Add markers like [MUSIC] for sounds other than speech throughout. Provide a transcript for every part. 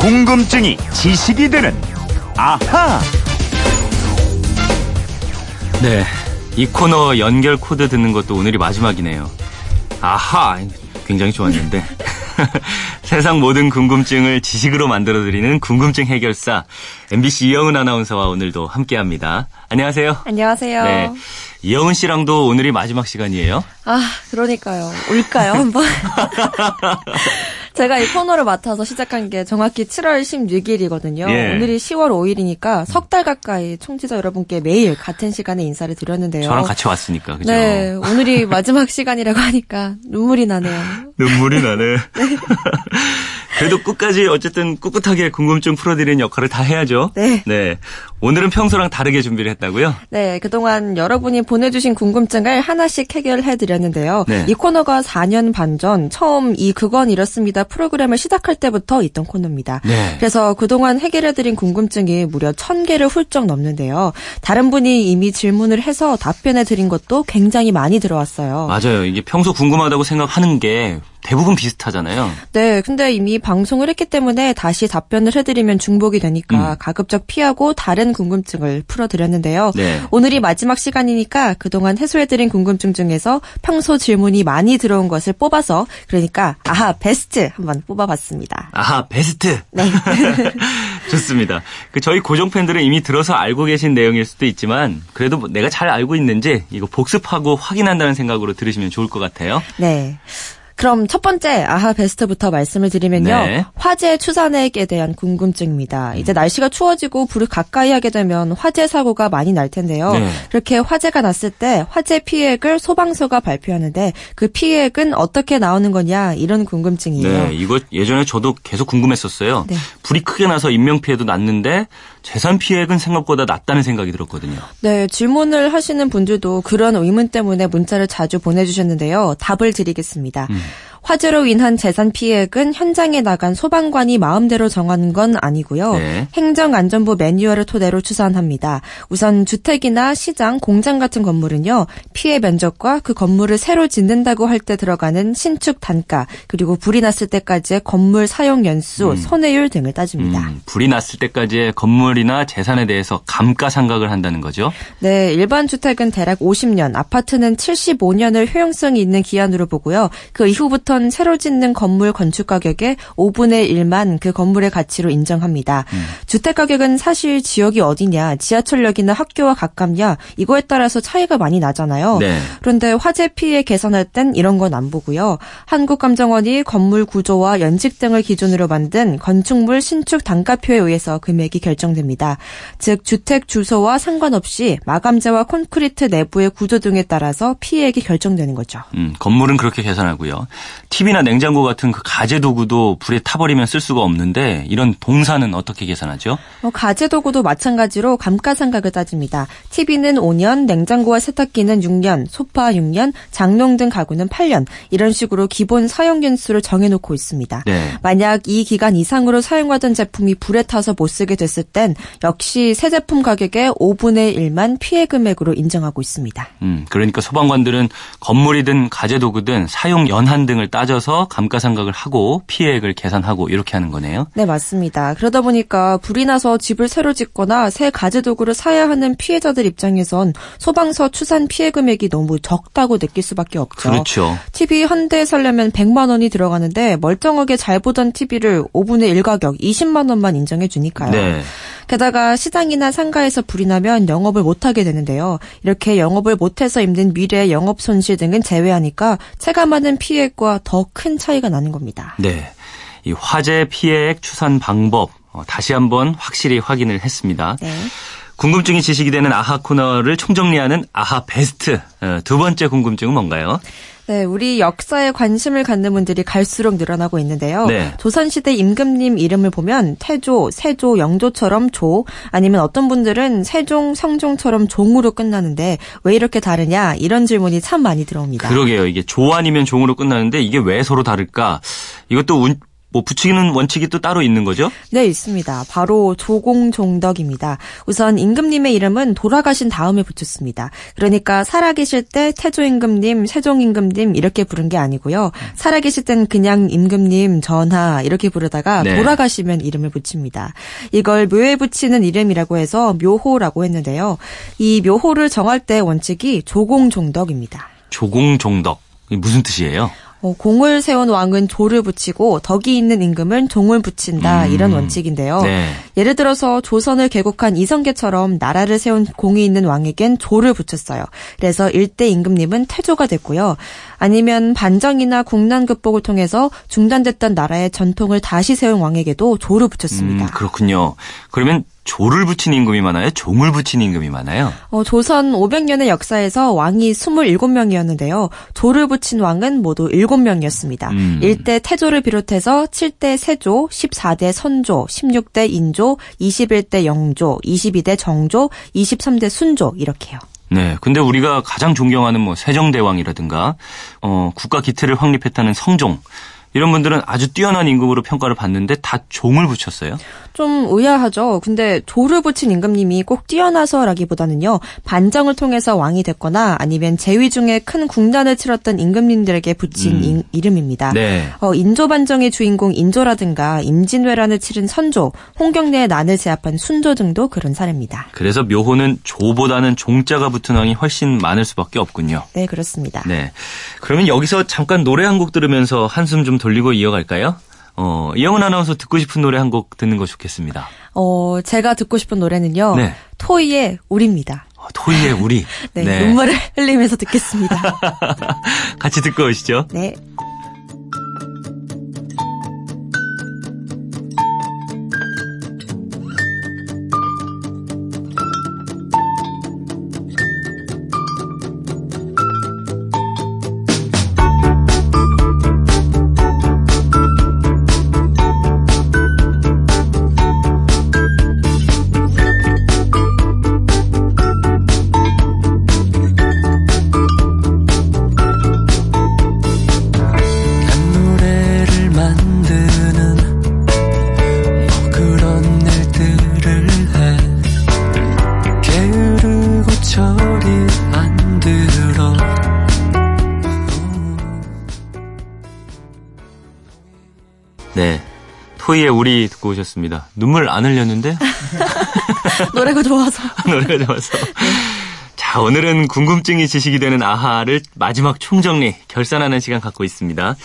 궁금증이 지식이 되는 아하. 네. 이 코너 연결 코드 듣는 것도 오늘이 마지막이네요. 아하! 굉장히 좋았는데. [LAUGHS] 세상 모든 궁금증을 지식으로 만들어드리는 궁금증 해결사 MBC 이영은 아나운서와 오늘도 함께합니다. 안녕하세요. 안녕하세요. 네. 이영은 씨랑도 오늘이 마지막 시간이에요. 아, 그러니까요. 울까요, 한번? [LAUGHS] 제가 이 코너를 맡아서 시작한 게 정확히 7월 16일이거든요. 예. 오늘이 10월 5일이니까 석 달 가까이 청취자 여러분께 매일 같은 시간에 인사를 드렸는데요. 저랑 같이 왔으니까, 그죠? 네, 오늘이 마지막 시간이라고 하니까 눈물이 나네요. 눈물이 나네. [LAUGHS] [LAUGHS] 그래도 끝까지 어쨌든 꿋꿋하게 궁금증 풀어드리는 역할을 다 해야죠. 네. 네. 오늘은 평소랑 다르게 준비를 했다고요? 네, 그동안 여러분이 보내주신 궁금증을 하나씩 해결해 드렸는데요. 네. 이 코너가 4년 반 전 처음 이 그건 이렇습니다 프로그램을 시작할 때부터 있던 코너입니다. 네. 그래서 그동안 해결해 드린 궁금증이 무려 1000개를 훌쩍 넘는데요. 다른 분이 이미 질문을 해서 답변해 드린 것도 굉장히 많이 들어왔어요. 맞아요. 이게 평소 궁금하다고 생각하는 게 대부분 비슷하잖아요. 네, 근데 이미 방송을 했기 때문에 다시 답변을 해드리면 중복이 되니까 음. 가급적 피하고 다른 궁금증을 풀어드렸는데요. 네. 오늘이 마지막 시간이니까 그동안 해소해드린 궁금증 중에서 평소 질문이 많이 들어온 것을 뽑아서 그러니까 아하 베스트 한번 뽑아봤습니다. 아하, 베스트. 네. [LAUGHS] 좋습니다. 그 저희 고정 팬들은 이미 들어서 알고 계신 내용일 수도 있지만 그래도 뭐 내가 잘 알고 있는지 이거 복습하고 확인한다는 생각으로 들으시면 좋을 것 같아요. 네. 그럼 첫 번째 아하 베스트부터 말씀을 드리면요. 네. 화재 추산액에 대한 궁금증입니다. 이제 날씨가 추워지고 불을 가까이 하게 되면 화재 사고가 많이 날 텐데요. 네. 그렇게 화재가 났을 때 화재 피해액을 소방서가 발표하는데 그 피해액은 어떻게 나오는 거냐 이런 궁금증이에요. 네, 이거 예전에 저도 계속 궁금했었어요. 네. 불이 크게 나서 인명 피해도 났는데 재산 피해액은 생각보다 낮다는 생각이 들었거든요. 네, 질문을 하시는 분들도 그런 의문 때문에 문자를 자주 보내주셨는데요. 답을 드리겠습니다. 음. 화재로 인한 재산 피해액은 현장에 나간 소방관이 마음대로 정하는 건 아니고요. 네. 행정안전부 매뉴얼을 토대로 추산합니다. 우선 주택이나 시장, 공장 같은 건물은요. 피해 면적과 그 건물을 새로 짓는다고 할 때 들어가는 신축 단가, 그리고 불이 났을 때까지의 건물 사용 연수, 손해율 등을 따집니다. 음, 불이 났을 때까지의 건물이나 재산에 대해서 감가상각을 한다는 거죠. 네, 일반 주택은 대략 50년, 아파트는 75년을 효용성이 있는 기한으로 보고요. 그 이후부터 는 새로 짓는 건물 건축 가격의 5분의 1만 그 건물의 가치로 인정합니다. 주택 가격은 사실 지역이 어디냐, 지하철역이나 학교와 가깝냐, 이거에 따라서 차이가 많이 나잖아요. 네. 그런데 화재 피해 계산할 땐 이런 건 안 보고요. 한국감정원이 건물 구조와 연직 등을 기준으로 만든 건축물 신축 단가표에 의해서 금액이 결정됩니다. 즉 주택 주소와 상관없이 마감재와 콘크리트 내부의 구조 등에 따라서 피해액이 결정되는 거죠. 음, 건물은 그렇게 계산하고요. TV나 냉장고 같은 그 가재 도구도 불에 타버리면 쓸 수가 없는데 이런 동사는 어떻게 계산하죠? 어, 가재 도구도 마찬가지로 감가상각을 따집니다. TV는 5년, 냉장고와 세탁기는 6년, 소파 6년, 장롱 등 가구는 8년 이런 식으로 기본 사용 연수를 정해놓고 있습니다. 네. 만약 이 기간 이상으로 사용하던 제품이 불에 타서 못 쓰게 됐을 땐 역시 새 제품 가격의 5분의 1만 피해 금액으로 인정하고 있습니다. 음, 그러니까 소방관들은 건물이든 가재 도구든 사용 연한 등을 따 져서 감가상각을 하고 피해액을 계산하고 이렇게 하는 거네요. 네, 맞습니다. 그러다 보니까 불이 나서 집을 새로 짓거나 새 가재 도구를 사야 하는 피해자들 입장에선 소방서 추산 피해 금액이 너무 적다고 느낄 수밖에 없죠. 그렇죠. TV 한 대 살려면 100만 원이 들어가는데 멀쩡하게 잘 보던 TV를 5분의 1 가격 20만 원만 인정해 주니까요. 네. 게다가 시장이나 상가에서 불이 나면 영업을 못하게 되는데요. 이렇게 영업을 못해서 힘든 미래 영업 손실 등은 제외하니까 체감하는 피해액과 더 큰 차이가 나는 겁니다. 네. 이 화재 피해액 추산 방법 어, 다시 한번 확실히 확인을 했습니다. 네. 궁금증이 지식이 되는 아하 코너를 총정리하는 아하 베스트 어, 두 번째 궁금증은 뭔가요? 네, 우리 역사에 관심을 갖는 분들이 갈수록 늘어나고 있는데요. 네. 조선시대 임금님 이름을 보면 태조, 세조, 영조처럼 조, 아니면 어떤 분들은 세종, 성종처럼 종으로 끝나는데 왜 이렇게 다르냐 이런 질문이 참 많이 들어옵니다. 그러게요. 이게 조 아니면 종으로 끝나는데 이게 왜 서로 다를까? 이것도 운- 뭐 붙이는 원칙이 또 따로 있는 거죠? 네, 있습니다. 바로 조공종덕입니다. 우선 임금님의 이름은 돌아가신 다음에 붙였습니다. 그러니까 살아계실 때 태조임금님, 세종임금님 이렇게 부른 게 아니고요. 살아계실 땐 그냥 임금님, 전하 이렇게 부르다가 네. 돌아가시면 이름을 붙입니다. 이걸 묘에 붙이는 이름이라고 해서 묘호라고 했는데요. 이 묘호를 정할 때 원칙이 조공종덕입니다. 조공종덕. 무슨 뜻이에요? 어, 공을 세운 왕은 조를 붙이고 덕이 있는 임금은 종을 붙인다 음. 이런 원칙인데요. 네. 예를 들어서 조선을 개국한 이성계처럼 나라를 세운 공이 있는 왕에겐 조를 붙였어요. 그래서 일대 임금님은 태조가 됐고요. 아니면 반정이나 국난 극복을 통해서 중단됐던 나라의 전통을 다시 세운 왕에게도 조를 붙였습니다. 음, 그렇군요. 그러면 조를 붙인 임금이 많아요? 종을 붙인 임금이 많아요? 어, 조선 500년의 역사에서 왕이 27명이었는데요. 조를 붙인 왕은 모두 7명이었습니다. 음. 1대 태조를 비롯해서 7대 세조, 14대 선조, 16대 인조, 21대 영조, 22대 정조, 23대 순조 이렇게요. 네. 근데 우리가 가장 존경하는 뭐 세종대왕이라든가 어, 국가 기틀을 확립했다는 성종 이런 분들은 아주 뛰어난 임금으로 평가를 받는데 다 종을 붙였어요. 좀 의아하죠. 근데 조를 붙인 임금님이 꼭 뛰어나서라기보다는요. 반정을 통해서 왕이 됐거나 아니면 재위 중에 큰 궁단을 치렀던 임금님들에게 붙인 임- 이름입니다. 네. 어, 인조 반정의 주인공 인조라든가 임진왜란을 치른 선조, 홍경래의 난을 제압한 순조 등도 그런 사례입니다. 그래서 묘호는 조보다는 종자가 붙은 왕이 훨씬 많을 수밖에 없군요. 네, 그렇습니다. 네. 그러면 여기서 잠깐 노래 한 곡 들으면서 한숨 좀 돌리고 이어갈까요? 어, 이영은 아나운서 듣고 싶은 노래 한 곡 듣는 거 좋겠습니다. 어, 제가 듣고 싶은 노래는요. 네. 토이의 우리입니다. 어, 토이의 우리. [LAUGHS] 네, 눈물을 흘리면서 듣겠습니다. [LAUGHS] 같이 듣고 오시죠. 네. 네. 토이의 우리 듣고 오셨습니다. 눈물 안 흘렸는데? [LAUGHS] 노래가 좋아서. [LAUGHS] 노래가 좋아서. 자, 오늘은 궁금증이 지식이 되는 아하를 마지막 총정리, 결산하는 시간 갖고 있습니다.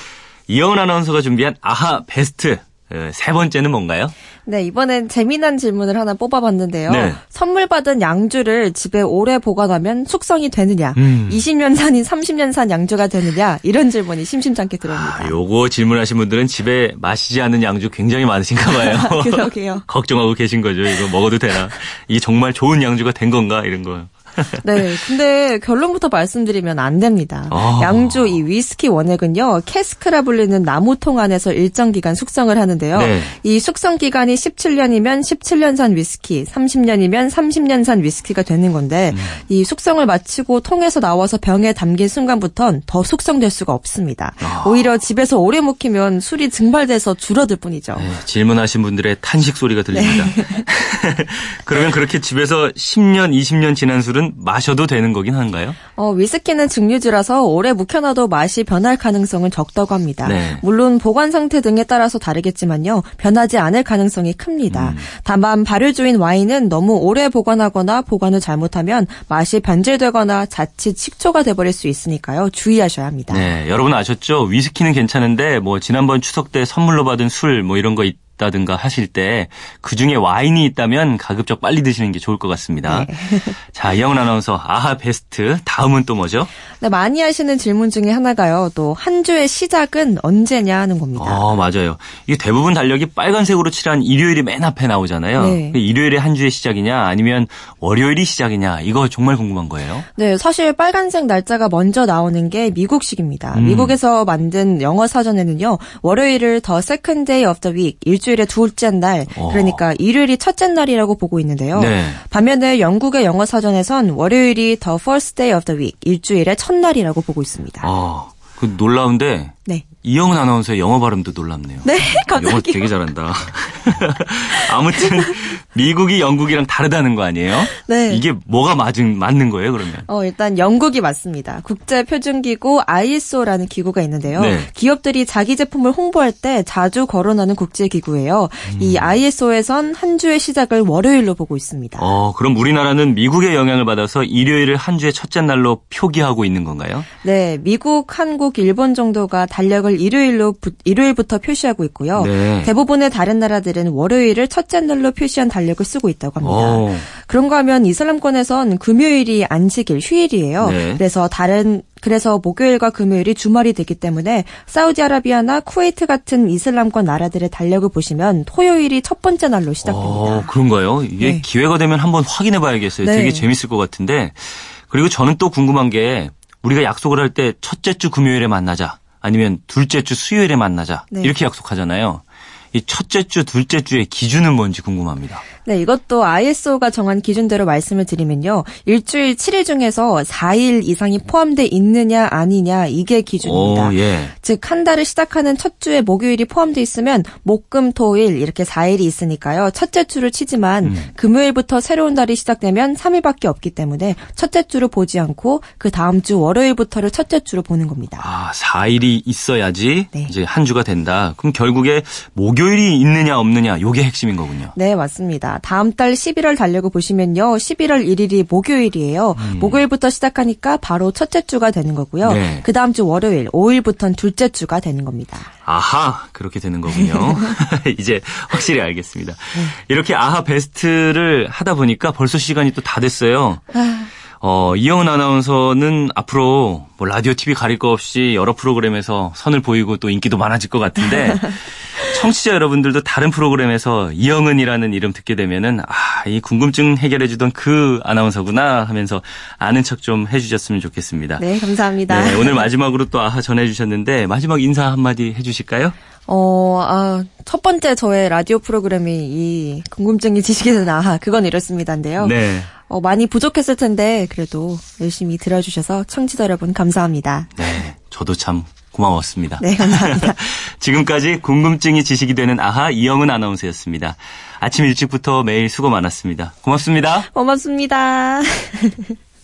이영은 아나운서가 준비한 아하 베스트. 어, 세 번째는 뭔가요? 네, 이번엔 재미난 질문을 하나 뽑아봤는데요. 네. 선물 받은 양주를 집에 오래 보관하면 숙성이 되느냐, 음. 20년 산인 30년 산 양주가 되느냐, 이런 질문이 심심찮게 들어옵니다. 아, 요거 질문하신 분들은 집에 마시지 않는 양주 굉장히 많으신가 봐요. [LAUGHS] 그러게요. [LAUGHS] 걱정하고 계신 거죠. 이거 먹어도 되나? 이게 정말 좋은 양주가 된 건가? 이런 거. 네, 근데 결론부터 말씀드리면 안 됩니다. 아. 양주 이 위스키 원액은요, 캐스크라 불리는 나무통 안에서 일정 기간 숙성을 하는데요. 네. 이 숙성 기간이 17년이면 17년산 위스키, 30년이면 30년산 위스키가 되는 건데, 음. 이 숙성을 마치고 통에서 나와서 병에 담긴 순간부턴 더 숙성될 수가 없습니다. 아. 오히려 집에서 오래 묵히면 술이 증발돼서 줄어들 뿐이죠. 네, 질문하신 분들의 탄식 소리가 들립니다. [LAUGHS] 그러면 그렇게 집에서 10년, 20년 지난 술은 마셔도 되는 거긴 한가요? 어, 위스키는 증류주라서 오래 묵혀놔도 맛이 변할 가능성은 적다고 합니다. 네. 물론 보관 상태 등에 따라서 다르겠지만요. 변하지 않을 가능성이 큽니다. 음. 다만 발효주인 와인은 너무 오래 보관하거나 보관을 잘못하면 맛이 변질되거나 자칫 식초가 돼버릴 수 있으니까요. 주의하셔야 합니다. 네, 여러분 아셨죠? 위스키는 괜찮은데 뭐 지난번 추석 때 선물로 받은 술 뭐 이런 거 있 다든가 하실 때 그 중에 와인이 있다면 가급적 빨리 드시는 게 좋을 것 같습니다. [LAUGHS] 자, 이영은 아나운서 아하 베스트 다음은 또 뭐죠? 네, 많이 하시는 질문 중에 하나가요. 또 한 주의 시작은 언제냐 하는 겁니다. 어, 맞아요. 이게 대부분 달력이 빨간색으로 칠한 일요일이 맨 앞에 나오잖아요. 네. 일요일이 한 주의 시작이냐 아니면 월요일이 시작이냐 이거 정말 궁금한 거예요. 네, 사실 빨간색 날짜가 먼저 나오는 게 미국식입니다. 음. 미국에서 만든 영어 사전에는요, 월요일을 the second day of the week, 일주일 의 둘째 날, 어. 그러니까 일요일이 첫째 날이라고 보고 있는데요. 네. 반면에 영국의 영어 사전에선 월요일이 the first day of the week, 일주일의 첫날이라고 보고 있습니다. 어, 그 놀라운데 네. 이영은 아나운서의 영어 발음도 놀랍네요. 네, 영어 갑자기. 되게 잘한다. [LAUGHS] 아무튼 미국이 영국이랑 다르다는 거 아니에요? 네. 이게 뭐가 맞은 맞는 거예요, 그러면? 어, 일단 영국이 맞습니다. 국제 표준 기구 ISO라는 기구가 있는데요. 네. 기업들이 자기 제품을 홍보할 때 자주 거론하는 국제 기구예요. 음. 이 ISO에선 한 주의 시작을 월요일로 보고 있습니다. 어, 그럼 우리나라는 미국의 영향을 받아서 일요일을 한 주의 첫째 날로 표기하고 있는 건가요? 네, 미국, 한국, 일본 정도가 달력을 일요일로 부- 일요일부터 표시하고 있고요. 네. 대부분의 다른 나라들은 월요일을 첫째 날로 표시한 달력을 쓰고 있다고 합니다. 어. 그런가 하면 이슬람권에선 금요일이 안식일, 휴일이에요. 네. 그래서 다른 그래서 목요일과 금요일이 주말이 되기 때문에 사우디아라비아나 쿠웨이트 같은 이슬람권 나라들의 달력을 보시면 토요일이 첫 번째 날로 시작됩니다. 어, 그런가요? 이게 네. 기회가 되면 한번 확인해 봐야겠어요. 네. 되게 재밌을 것 같은데. 그리고 저는 또 궁금한 게 우리가 약속을 할 때 첫째 주 금요일에 만나자. 아니면 둘째 주 수요일에 만나자. 네. 이렇게 약속하잖아요. 이 첫째 주, 둘째 주의 기준은 뭔지 궁금합니다. 네, 이것도 ISO가 정한 기준대로 말씀을 드리면요. 일주일 7일 중에서 4일 이상이 포함돼 있느냐 아니냐 이게 기준입니다. 오, 예. 즉, 한 달을 시작하는 첫 주에 목요일이 포함돼 있으면 목, 금, 토, 일 이렇게 4일이 있으니까요. 첫째 주를 치지만 음. 금요일부터 새로운 달이 시작되면 3일밖에 없기 때문에 첫째 주를 보지 않고 그 다음 주 월요일부터를 첫째 주로 보는 겁니다. 아, 4일이 있어야지 네. 이제 한 주가 된다. 그럼 결국에 목요일 이 있느냐 없느냐 요게 핵심인 거군요. 네, 맞습니다. 다음 달 11월 달력을 보시면요. 11월 1일이 목요일이에요. 목요일부터 시작하니까 바로 첫째 주가 되는 거고요. 음. 네. 그 다음 주 월요일, 5일부터는 둘째 주가 되는 겁니다. 아하, 그렇게 되는 거군요. [LAUGHS] [LAUGHS] 이제 확실히 알겠습니다. 이렇게 아하 베스트를 하다 보니까 벌써 시간이 또 다 됐어요. 어, 이영은 아나운서는 앞으로 뭐 라디오, TV 가릴 거 없이 여러 프로그램에서 선을 보이고 또 인기도 많아질 것 같은데 [LAUGHS] 청취자 여러분들도 다른 프로그램에서 이영은이라는 이름 듣게 되면은 아, 이 궁금증 해결해 주던 그 아나운서구나 하면서 아는 척 좀 해주셨으면 좋겠습니다. 네, 감사합니다. 네, 오늘 마지막으로 또 아하 전해주셨는데 마지막 인사 한마디 해주실까요? 어, 아, 첫 번째 저의 라디오 프로그램이 이 궁금증이 지식이 아하, 그건 이렇습니다인데요. 네. 어, 많이 부족했을 텐데, 그래도 열심히 들어주셔서 청취자 여러분 감사합니다. 네, 저도 참 고마웠습니다. 네, 감사합니다. [LAUGHS] 지금까지 궁금증이 지식이 되는 아하 이영은 아나운서였습니다. 아침 일찍부터 매일 수고 많았습니다. 고맙습니다. 고맙습니다. [LAUGHS]